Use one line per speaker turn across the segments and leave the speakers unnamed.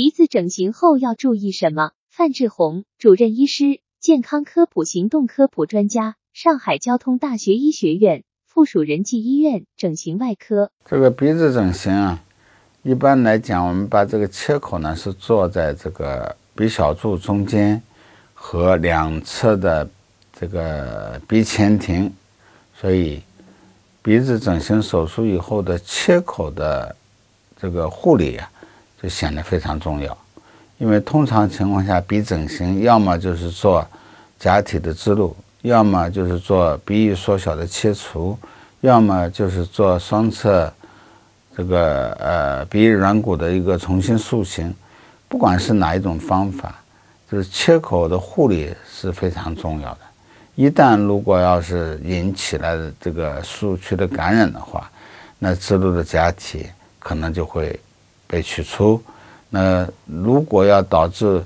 鼻子整形后要注意什么？范志红主任医师，健康科普行动科普专家，上海交通大学医学院附属仁济医院整形外科。
这个鼻子整形啊，一般来讲，我们把这个切口呢是做在这个鼻小柱中间和两侧的这个鼻前庭，所以鼻子整形手术以后的切口的这个护理啊，就显得非常重要。因为通常情况下，鼻整形要么就是做假体的植入，要么就是做鼻翼缩小的切除，要么就是做双侧这个呃鼻翼软骨的一个重新塑形。不管是哪一种方法，就是切口的护理是非常重要的。一旦如果要是引起了这个术区的感染的话，那植入的假体可能就会被取出。那如果要导致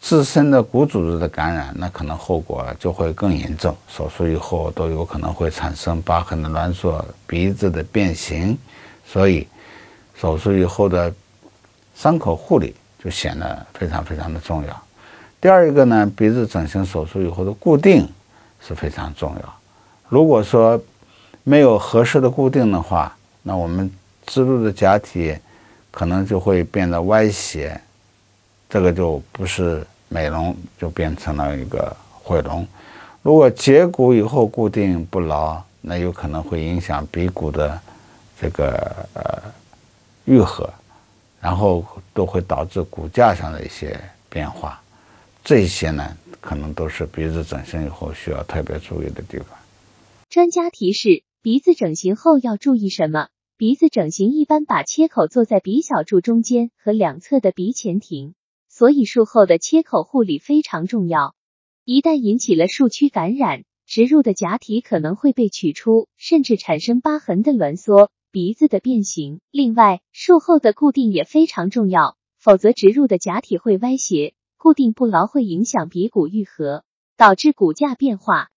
自身的骨组织的感染，那可能后果就会更严重。手术以后都有可能会产生疤痕的挛缩、鼻子的变形，所以手术以后的伤口护理就显得非常非常的重要。第二一个呢，鼻子整形手术以后的固定是非常重要。如果说没有合适的固定的话，那我们植入的假体。可能就会变得歪斜，这个就不是美容，就变成了一个毁容。如果截骨以后固定不牢，那有可能会影响鼻骨的这个呃愈合，然后都会导致骨架上的一些变化。这些呢，可能都是鼻子整形以后需要特别注意的地方。
专家提示：鼻子整形后要注意什么？鼻子整形一般把切口做在鼻小柱中间和两侧的鼻前庭，所以术后的切口护理非常重要。一旦引起了术区感染，植入的假体可能会被取出，甚至产生疤痕的挛缩、鼻子的变形。另外，术后的固定也非常重要，否则植入的假体会歪斜，固定不牢会影响鼻骨愈合，导致骨架变化。